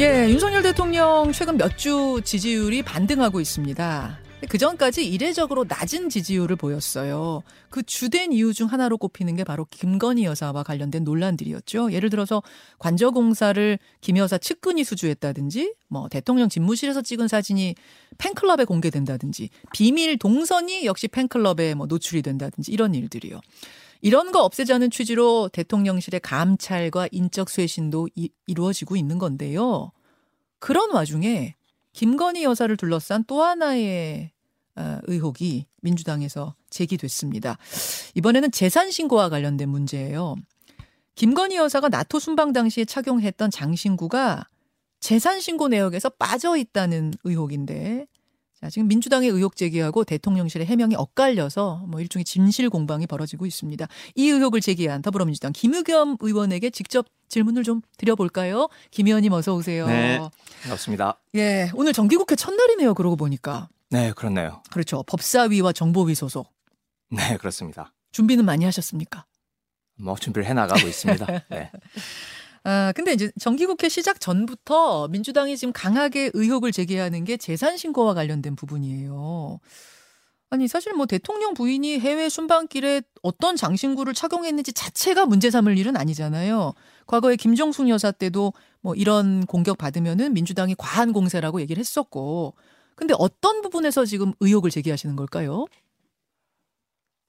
예, 윤석열 대통령 최근 몇 주 지지율이 반등하고 있습니다. 그 전까지 이례적으로 낮은 지지율을 보였어요. 그 주된 이유 중 하나로 꼽히는 게 바로 김건희 여사와 관련된 논란들이었죠. 예를 들어서 관저공사를 김 여사 측근이 수주했다든지, 뭐 대통령 집무실에서 찍은 사진이 팬클럽에 공개된다든지, 비밀 동선이 역시 팬클럽에 뭐 노출이 된다든지 이런 일들이요. 이런 거 없애자는 취지로 대통령실의 감찰과 인적 쇄신도 이, 이루어지고 있는 건데요. 그런 와중에 김건희 여사를 둘러싼 또 하나의 어, 의혹이 민주당에서 제기됐습니다. 이번에는 재산 신고와 관련된 문제예요. 김건희 여사가 나토 순방 당시에 착용했던 장신구가 재산 신고 내역에서 빠져 있다는 의혹인데 자, 지금 민주당의 의혹 제기하고 대통령실의 해명이 엇갈려서 뭐 일종의 진실 공방이 벌어지고 있습니다. 이 의혹을 제기한 더불어민주당 김의겸 의원에게 직접 질문을 좀 드려볼까요? 김 의원님 어서 오세요. 네, 반갑습니다. 예, 오늘 정기국회 첫날이네요. 그러고 보니까. 네, 그렇네요. 그렇죠. 법사위와 정보위 소속. 네, 그렇습니다. 준비는 많이 하셨습니까? 뭐 준비를 해나가고 있습니다. 네. 아, 근데 이제 정기국회 시작 전부터 민주당이 지금 강하게 의혹을 제기하는 게 재산 신고와 관련된 부분이에요. 아니 사실 뭐 대통령 부인이 해외 순방길에 어떤 장신구를 착용했는지 자체가 문제 삼을 일은 아니잖아요. 과거에 김정숙 여사 때도 뭐 이런 공격 받으면은 민주당이 과한 공세라고 얘기를 했었고. 근데 어떤 부분에서 지금 의혹을 제기하시는 걸까요?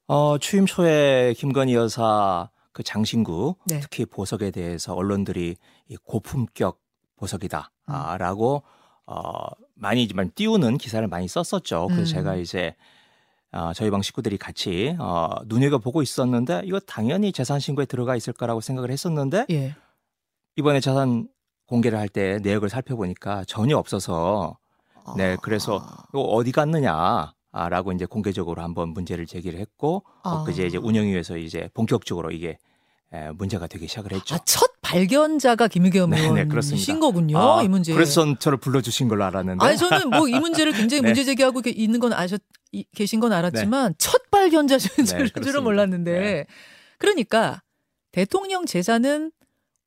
어, 취임 초에 김건희 여사 그 장신구 네. 특히 보석에 대해서 언론들이 이 고품격 보석이다라고 어, 많이 좀 띄우는 기사를 많이 썼었죠. 그래서 음. 제가 이제 어, 저희 방 식구들이 같이 어, 눈여겨 보고 있었는데 이거 당연히 재산 신고에 들어가 있을 거라고 생각을 했었는데 예. 이번에 재산 공개를 할 때 내역을 살펴보니까 전혀 없어서 네 그래서 아. 이거 어디 갔느냐. 아, 라고 이제 공개적으로 한번 문제를 제기를 했고 아. 엊그제 이제 운영위에서 이제 본격적으로 이게 에, 문제가 되기 시작을 했죠. 아, 첫 발견자가 김의겸 네, 네, 의원이신. 거군요. 아, 이 문제. 그래서 전 저를 불러주신 걸로 알았는데. 아니 저는 뭐 이 문제를 굉장히 네. 문제 제기하고 게- 있는 건 아셨 이- 계신 건 알았지만 첫 발견자신 네, 줄은. 몰랐는데 네. 그러니까 대통령 재산은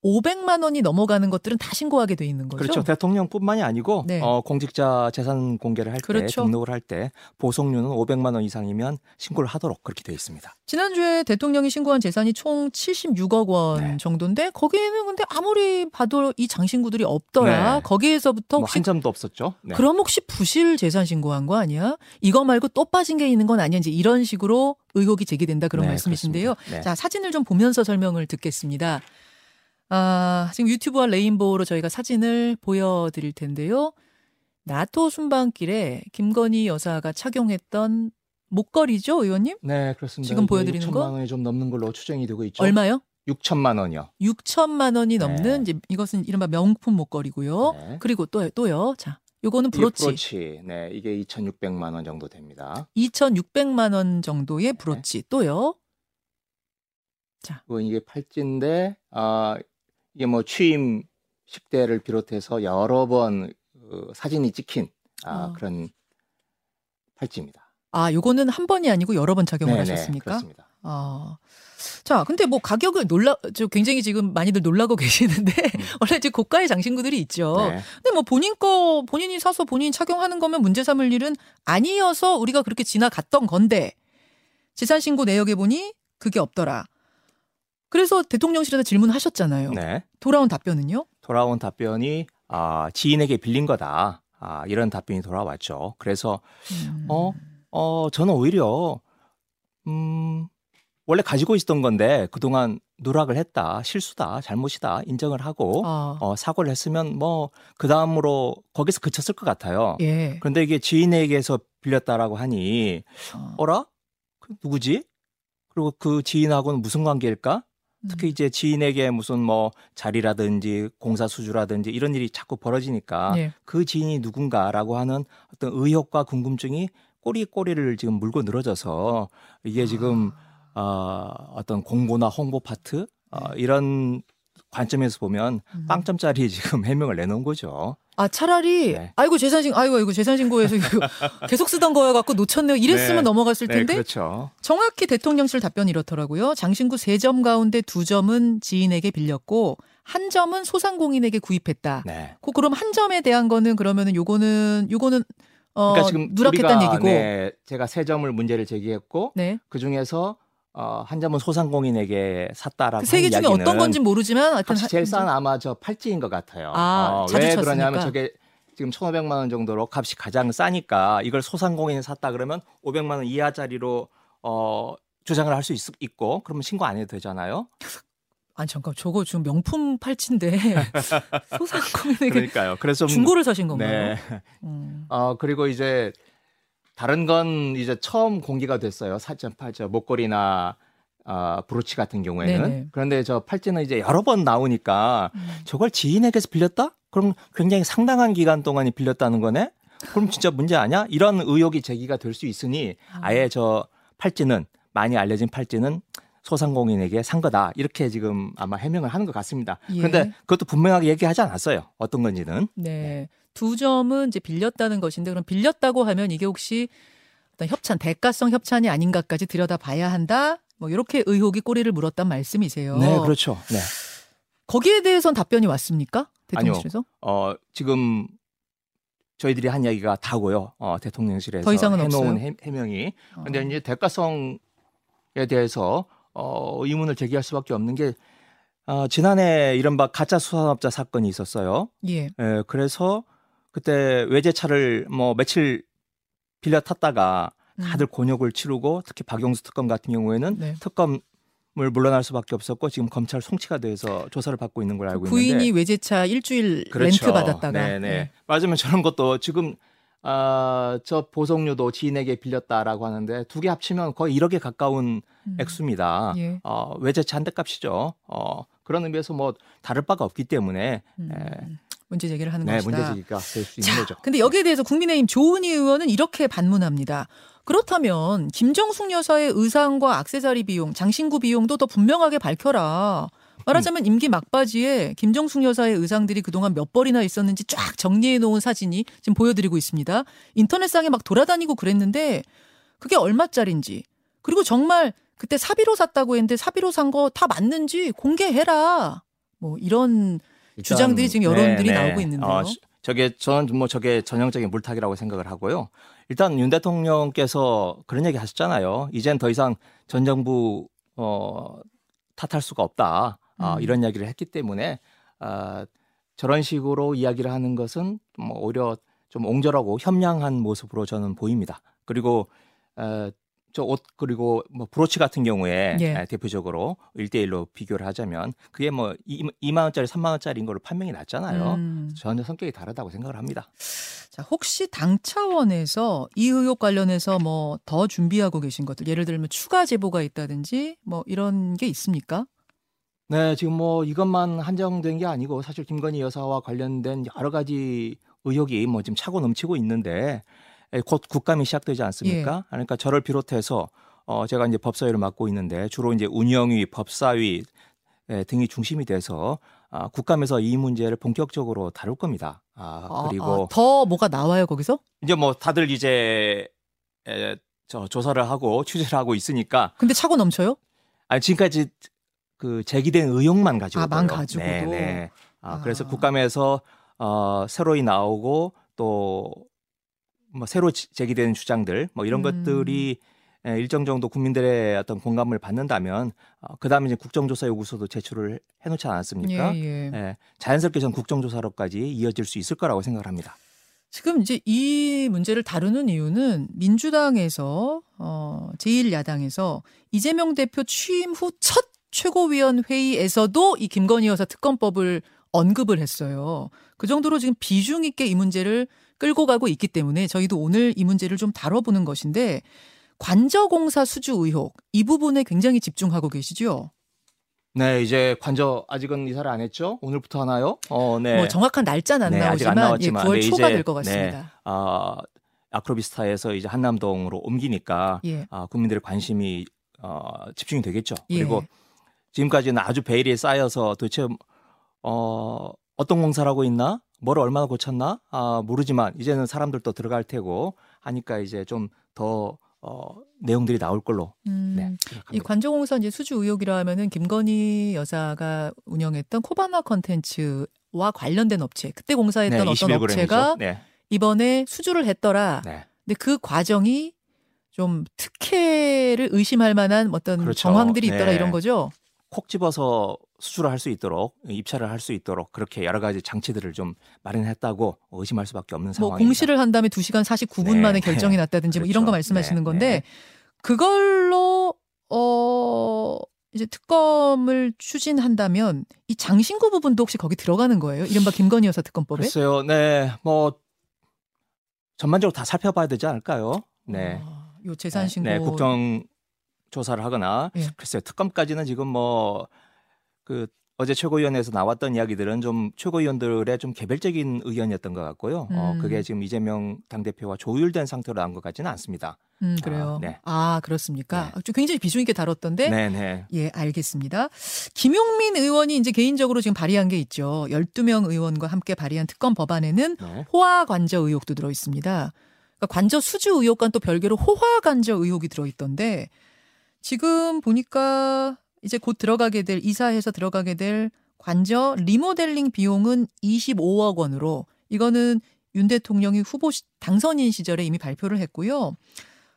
500만 원이 넘어가는 것들은 다 신고하게 돼 있는 거죠. 그렇죠. 대통령뿐만이 아니고 네. 어, 공직자 재산 공개를 할때 그렇죠. 등록을 할 때 보석료는 500만 원 이상이면 신고를 하도록 그렇게 되어 있습니다. 지난주에 대통령이 신고한 재산이 총 76억 원 네. 정도인데 거기에는 근데 아무리 봐도 이 장신구들이 없더라. 네. 거기에서부터 뭐 혹시 한 점도 없었죠. 네. 그럼 혹시 부실 재산 신고한 거 아니야? 이거 말고 또 빠진 게 있는 건 아니야? 이제 이런 식으로 의혹이 제기된다 그런 네, 말씀이신데요. 네. 자, 사진을 좀 보면서 설명을 듣겠습니다. 아, 지금 유튜브와 레인보우로 저희가 사진을 보여드릴 텐데요. 나토 순방길에 김건희 여사가 착용했던 목걸이죠, 의원님? 네, 그렇습니다. 지금 보여드리는 6천만 거? 원이 좀 넘는 걸로 추정이 되고 있죠. 얼마요? 6천만 원이요. 6천만 원이 네. 넘는 이제 이것은 이른바 명품 목걸이고요. 네. 그리고 또요, 또요. 자, 요거는 브로치. 브로치. 네, 이게 2,600만 원 정도 됩니다. 2,600만 원 정도의 네. 브로치. 또요. 그리고 이게 팔찌인데 아 이게 뭐 취임 식대를 비롯해서 여러 번 어, 사진이 찍힌 아, 어. 그런 팔찌입니다. 아, 요거는 한 번이 아니고 여러 번 착용을 네, 하셨습니까? 그렇습니다. 아. 자, 근데 뭐 가격을 놀라, 저 굉장히 지금 많이들 놀라고 계시는데, 원래 이제 고가의 장신구들이 있죠. 음. 네. 근데 뭐 본인 거, 본인이 사서 본인이 착용하는 거면 문제 삼을 일은 아니어서 우리가 그렇게 지나갔던 건데, 재산신고 내역에 보니 그게 없더라. 그래서 대통령실에서 질문하셨잖아요. 네. 돌아온 답변은요? 돌아온 답변이 아, 지인에게 빌린 거다. 아, 이런 답변이 돌아왔죠. 그래서 음. 어, 어, 저는 오히려 음, 원래 가지고 있었던 건데 그동안 누락을 했다, 실수다, 잘못이다 인정을 하고 아, 어, 사과를 했으면 뭐 그 다음으로 거기서 그쳤을 것 같아요. 예. 그런데 이게 지인에게서 빌렸다라고 하니 어. 어라? 그 누구지? 그리고 그 지인하고는 무슨 관계일까? 특히 음. 이제 지인에게 무슨 뭐 자리라든지 공사 수주라든지 이런 일이 자꾸 벌어지니까 예. 그 지인이 누군가라고 하는 어떤 의혹과 궁금증이 꼬리 꼬리를 지금 물고 늘어져서 이게 지금 어, 어떤 공고나 홍보 파트 어, 이런 관점에서 보면 네. 음. 빵점짜리 지금 해명을 내놓은 거죠. 아 차라리 네. 아이고 재산신 아이고 아이고 재산신고에서 이거 계속 쓰던 거여 갖고 놓쳤네요. 이랬으면 네. 넘어갔을 네, 텐데 그렇죠. 정확히 대통령실 답변이 이렇더라고요. 장신구 세 점 가운데 두 점은 지인에게 빌렸고 한 점은 소상공인에게 구입했다. 네. 그 그럼 한 점에 대한 거는 그러면은 요거는 요거는 어 그러니까 지금 누락했다는 얘기고. 네, 제가 세 점을 문제를 제기했고 네. 그 중에서 어, 한 점은 소상공인에게 샀다라고 그 세개 하는 중에 어떤 건지 모르지만 하여튼 값이 한- 제일 싼 아마 저 팔찌인 것 같아요. 아, 어, 자주 왜 쳤으니까. 그러냐면 저게 지금 1,500만 원 정도로 값이 가장 싸니까 이걸 소상공인이 샀다 그러면 500만 원 이하짜리로 어 주장을 할 수 있고 그러면 신고 안 해도 되잖아요. 아니 잠깐 저거 지금 명품 팔찌인데 소상공인에게 그러니까요. 그래서 좀- 중고를 사신 건가요? 네. 음. 어 그리고 이제 다른 건 이제 처음 공개가 됐어요. 사전 팔저 목걸이나 어, 브로치 같은 경우에는 네네. 그런데 저 팔찌는 이제 여러 번 나오니까 음. 저걸 지인에게서 빌렸다? 그럼 굉장히 상당한 기간 동안이 빌렸다는 거네? 그럼 진짜 문제 아니야? 이런 의혹이 제기가 될 수 있으니 아예 저 팔찌는 많이 알려진 팔찌는 소상공인에게 산 거다. 이렇게 지금 아마 해명을 하는 것 같습니다. 예. 그런데 그것도 분명하게 얘기하지 않았어요. 어떤 건지는. 네. 두 점은 이제 빌렸다는 것인데 그럼 빌렸다고 하면 이게 혹시 어떤 협찬, 대가성 협찬이 아닌가까지 들여다봐야 한다. 뭐 이렇게 의혹이 꼬리를 물었단 말씀이세요. 네, 그렇죠. 네. 거기에 대해서는 답변이 왔습니까? 대통령실에서? 어, 지금 저희들이 한 이야기가 다고요. 어, 대통령실에서 더 이상은 해놓은 없어요? 해, 해명이. 어. 근데 이제 대가성에 대해서 어, 의문을 제기할 수밖에 없는 게 어, 지난해 이른바 가짜 수산업자 사건이 있었어요. 예. 예, 그래서 그때 외제차를 뭐 며칠 빌려 탔다가 음. 다들 곤욕을 치르고 특히 박용수 특검 같은 경우에는 네. 특검을 물러날 수밖에 없었고 지금 검찰 송치가 돼서 조사를 받고 있는 걸 알고 부인이 있는데 외제차 일주일 그렇죠. 렌트 받았다가 네네. 네. 맞으면 저런 것도 지금 아, 저 보석류도 지인에게 빌렸다라고 하는데 두 개 합치면 거의 1억에 가까운 음. 액수입니다. 예. 어, 외제차 한 대 값이죠. 어, 그런 의미에서 뭐 다를 바가 없기 때문에 음. 예. 문제 제기를 하는 네, 것이다. 문제 제기가 될 수 있는 자, 거죠. 근데 여기에 대해서 국민의힘 조은희 의원은 이렇게 반문합니다. 그렇다면 김정숙 여사의 의상과 악세사리 비용, 장신구 비용도 더 분명하게 밝혀라. 말하자면 임기 막바지에 김정숙 여사의 의상들이 그동안 몇 벌이나 있었는지 쫙 정리해 놓은 사진이 지금 보여드리고 있습니다. 인터넷상에 막 돌아다니고 그랬는데 그게 얼마짜린지 그리고 정말 그때 사비로 샀다고 했는데 사비로 산 거 다 맞는지 공개해라. 뭐 이런 주장들이 지금 여론들이 네, 네. 나오고 있는데요. 어, 시- 저게 저는 뭐 저게 전형적인 물타기라고 생각을 하고요. 일단 윤 대통령께서 그런 얘기 하셨잖아요. 이젠 더 이상 전 정부 어, 탓할 수가 없다. 아, 음. 이런 이야기를 했기 때문에 아, 저런 식으로 이야기를 하는 것은 뭐 오히려 좀 옹졸하고 현명한 모습으로 저는 보입니다. 그리고 어, 저 옷 그리고 뭐 브로치 같은 경우에 예. 아, 대표적으로 1대1로 비교를 하자면 그게 뭐 2만 원짜리 3만 원짜리인 걸로 판명이 났잖아요. 음. 전혀 성격이 다르다고 생각을 합니다. 자, 혹시 당 차원에서 이 의혹 관련해서 뭐 더 준비하고 계신 것들, 예를 들면 추가 제보가 있다든지 뭐 이런 게 있습니까? 네, 지금 뭐 이것만 한정된 게 아니고 사실 김건희 여사와 관련된 여러 가지 의혹이 뭐 지금 차고 넘치고 있는데 에, 곧 국감이 시작되지 않습니까? 그러니까 저를 비롯해서 어 제가 이제 법사위를 맡고 있는데 주로 이제 운영위, 법사위 에, 등이 중심이 돼서 아, 국감에서 이 문제를 본격적으로 다룰 겁니다. 아, 아, 그리고 아, 더 뭐가 나와요 거기서? 이제 뭐 다들 이제 에, 저 조사를 하고 취재를 하고 있으니까 근데 차고 넘쳐요? 아니 지금까지 그 제기된 의혹만 가지고 아, 만 가지고도? 네, 네. 아, 그래서 아. 국감에서 어 새로이 나오고 또 뭐 새로 지- 제기된 주장들 뭐 이런 음. 것들이 에, 일정 정도 국민들의 어떤 공감을 받는다면 어, 그다음에 이제 국정조사 요구서도 제출을 해놓지 않았습니까? 예, 예. 예, 자연스럽게 전 국정조사로까지 이어질 수 있을 거라고 생각을 합니다. 지금 이제 이 문제를 다루는 이유는 민주당에서 어 제1야당에서 이재명 대표 취임 후 첫 최고위원 회의에서도 이 김건희 여사 특검법을 언급을 했어요. 그 정도로 지금 비중 있게 이 문제를 끌고 가고 있기 때문에 저희도 오늘 이 문제를 좀 다뤄보는 것인데 관저공사 수주 의혹 이 부분에 굉장히 집중하고 계시죠. 네, 이제 관저 아직은 이사를 안 했죠? 오늘부터 하나요? 어, 네. 뭐 정확한 날짜는 안 네, 아직 안 나오지만 예, 나왔지만 9월 네, 초가 될것 네. 같습니다. 아, 아크로비스타에서 이제 한남동으로 옮기니까 예. 아, 국민들의 관심이 어, 집중이 되겠죠. 예. 그리고 지금까지는 아주 베일이 쌓여서 도대체 어, 어떤 공사를 하고 있나? 뭐를 얼마나 고쳤나? 아, 모르지만 이제는 사람들도 들어갈 테고 하니까 이제 좀더 어, 내용들이 나올 걸로 음, 네, 이. 관저공사 이제 수주 의혹이라 하면은 김건희 여사가 운영했던 코바나 컨텐츠와 관련된 업체, 그때 공사했던 네, 어떤 21g 이죠. 업체가 네, 이번에 수주를 했더라. 네. 근데 그 과정이 좀 특혜를 의심할 만한 어떤 그렇죠. 정황들이 있더라 네. 이런 거죠. 콕 집어서 수출을 할 수 있도록 입찰을 할 수 있도록 그렇게 여러 가지 장치들을 좀 마련했다고 의심할 수밖에 없는 뭐 상황입니다. 공시를 한 다음에 2시간 49분 네. 만에 결정이 났다든지 뭐 이런 거 그렇죠. 말씀하시는 네. 건데 네. 그걸로 어 이제 특검을 추진한다면 이 장신구 부분도 혹시 거기 들어가는 거예요? 이른바 김건희 여사 특검법에? 글쎄요, 네, 뭐 전반적으로 다 살펴봐야 되지 않을까요? 네, 아, 요 재산 신고 네, 국정 조사를 하거나 예. 글쎄요, 특검까지는 지금 뭐 그 어제 최고위원회에서 나왔던 이야기들은 좀 최고위원들의 좀 개별적인 의견이었던 것 같고요. 어, 음. 그게 지금 이재명 당대표와 조율된 상태로 나온 것 같지는 않습니다. 음, 그래요. 아, 네. 아, 그렇습니까? 네. 좀 굉장히 비중 있게 다뤘던데 네, 네. 예, 알겠습니다. 김용민 의원이 이제 개인적으로 지금 발의한 게 있죠. 12명 의원과 함께 발의한 특검 법안에는 네. 호화 관저 의혹도 들어 있습니다. 그러니까 관저 수주 의혹과는 또 별개로 호화 관저 의혹이 들어 있던데 지금 보니까 이제 곧 들어가게 될 이사해서 들어가게 될 관저 리모델링 비용은 25억 원으로 이거는 윤 대통령이 후보 시- 당선인 시절에 이미 발표를 했고요.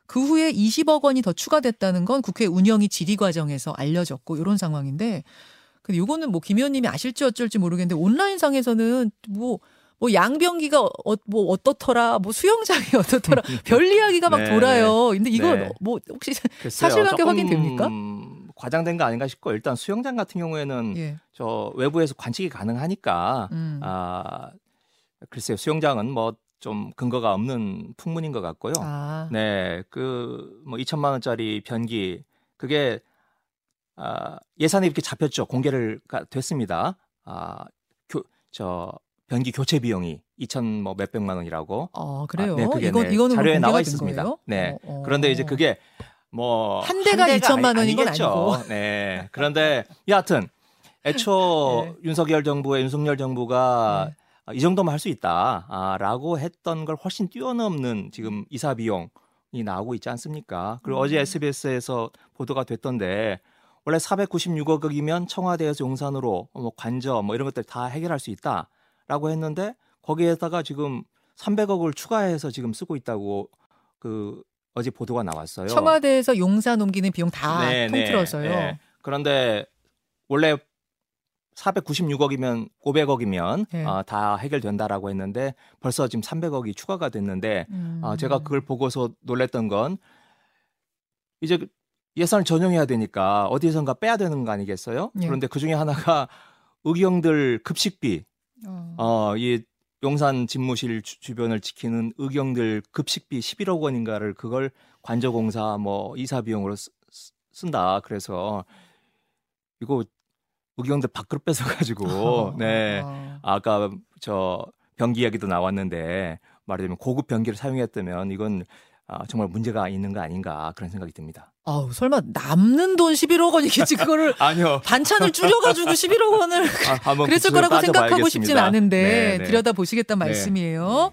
그 후에 20억 원이 더 추가됐다는 건 국회 운영이 질의 과정에서 알려졌고 이런 상황인데 근데 요거는 뭐 김 의원님이 아실지 어쩔지 모르겠는데 온라인상에서는 뭐뭐 양병기가 어, 뭐 어떻더라 뭐 수영장이 어떻더라 별 이야기가 막 네, 돌아요. 근데 이거 네. 뭐 혹시 글쎄요, 사실관계 확인됩니까? 과장된 거 아닌가 싶고 일단 수영장 같은 경우에는 예. 저 외부에서 관측이 가능하니까 음. 아 글쎄요 수영장은 뭐 좀 근거가 없는 풍문인 것 같고요. 아. 네, 그 뭐 2천만 원짜리 변기 그게 아, 예산이 이렇게 잡혔죠. 공개를 가- 됐습니다. 아, 교, 저 변기 교체 비용이 2천 뭐 몇백만 원이라고. 어, 그래요. 아, 네, 그게 이건 네, 이거는 자료에 공개가 나와 된 있습니다. 거예요? 네. 어, 어. 그런데 이제 그게 뭐 한 대가 2천만 아니- 원인 건. 아니고. 네. 그런데 여하튼 애초 네. 윤석열 정부의 윤석열 정부가 아, 이 정도만 할 수 있다라고 했던 걸 훨씬 뛰어넘는 지금 이사 비용이 나오고 있지 않습니까? 그리고 음. 어제 SBS에서 보도가 됐던데 원래 496억이면 청와대에서 용산으로 뭐 관저 뭐 이런 것들 다 해결할 수 있다라고 했는데 거기에다가 지금 300억을 추가해서 지금 쓰고 있다고 그 어제 보도가 나왔어요. 청와대에서 용산 옮기는 비용 다 네, 네, 통틀어서요. 네. 그런데 원래 496억이면 500억이면 네. 어, 다 해결된다라고 했는데 벌써 지금 300억이 추가가 됐는데 음. 아, 제가 그걸 보고서 놀랬던 건 이제 예산을 전용해야 되니까 어디선가 빼야 되는 거 아니겠어요? 예. 그런데 그 중에 하나가 의경들 급식비, 어. 어, 이 용산 집무실 주, 주변을 지키는 의경들 급식비 11억 원인가를 그걸 관저공사 뭐 이사 비용으로 쓰, 쓰- 쓴다. 그래서 이거 의경들 밖으로 뺏어가지고 네 어. 아까 저 변기 이야기도 나왔는데 말하자면 고급 변기를 사용했다면 이건 아, 정말 문제가 있는 거 아닌가 그런 생각이 듭니다. 아우, 설마 남는 돈 11억 원이겠지. 그거를 아니요. 반찬을 줄여가지고 11억 원을 아, 그랬을 거라고 생각하고 싶진. 않은데 네, 네. 들여다 보시겠다는 네. 말씀이에요.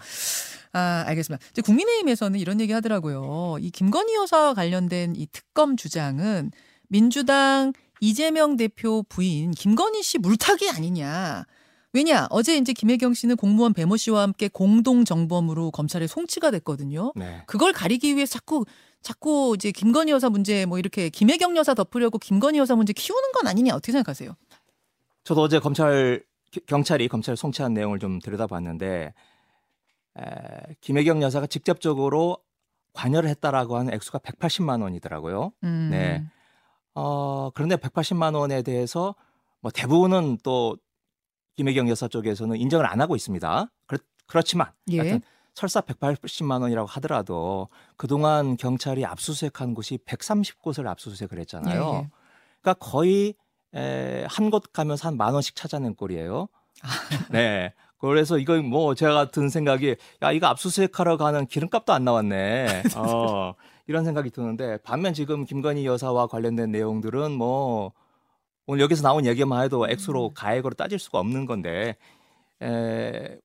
아, 알겠습니다. 이제 국민의힘에서는 이런 얘기 하더라고요. 이 김건희 여사와 관련된 이 특검 주장은 민주당 이재명 대표 부인 김건희 씨 물타기 아니냐. 왜냐? 어제 이제 김혜경 씨는 공무원 배모 씨와 함께 공동 정범으로 검찰에 송치가 됐거든요. 네. 그걸 가리기 위해 자꾸 자꾸 이제 김건희 여사 문제 뭐 이렇게 김혜경 여사 덮으려고 김건희 여사 문제 키우는 건 아니냐 어떻게 생각하세요? 저도 어제 검찰 기- 경찰이 검찰 송치한 내용을 좀 들여다봤는데 에, 김혜경 여사가 직접적으로 관여를 했다라고 하는 액수가 180만 원이더라고요. 음. 네. 어, 그런데 180만 원에 대해서 뭐 대부분은 또 김혜경 여사 쪽에서는 인정을 안 하고 있습니다. 그렇, 그렇지만 예. 하여튼 설사 180만 원이라고 하더라도 그동안 경찰이 압수수색한 곳이 130곳을 압수수색을 했잖아요. 예, 예. 그러니까 거의 에, 한곳 가면서 한 만 원씩 찾아낸 꼴이에요. 아. 네. 그래서 이거 뭐 제가 든 생각이 야 이거 압수수색하러 가는 기름값도 안 나왔네. 어, 이런 생각이 드는데 반면 지금 김건희 여사와 관련된 내용들은 뭐 오늘 여기서 나온 얘기만 해도 액수로 가액으로 따질 수가 없는 건데 에,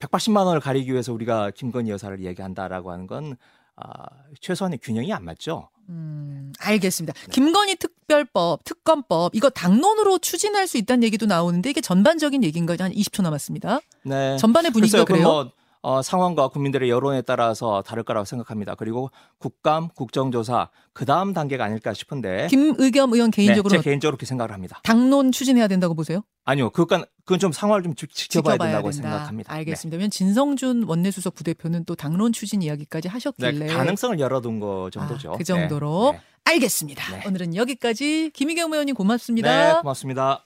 180만 원을 가리기 위해서 우리가 김건희 여사를 얘기한다라고 하는 건 아, 최소한의 균형이 안 맞죠. 음, 알겠습니다. 네. 김건희 특별법, 특검법 이거 당론으로 추진할 수 있다는 얘기도 나오는데 이게 전반적인 얘기인가요? 한 20초 남았습니다. 네. 전반의 분위기가 그래요? 뭐 어, 상황과 국민들의 여론에 따라서 다를 거라고 생각합니다. 그리고 국감, 국정조사 그 다음 단계가 아닐까 싶은데 김의겸 의원 개인적으로 네, 제 개인적으로 그렇게 생각을 합니다. 당론 추진해야 된다고 보세요? 아니요, 그건 그건 좀 상황을 좀 지켜봐야, 된다고 된다. 생각합니다. 알겠습니다. 네. 진성준 원내수석 부대표는 또 당론 추진 이야기까지 하셨길래 네, 가능성을 열어둔 거 정도죠. 아, 그 정도로 네. 알겠습니다. 네. 오늘은 여기까지 김의겸 의원님 고맙습니다. 네, 고맙습니다.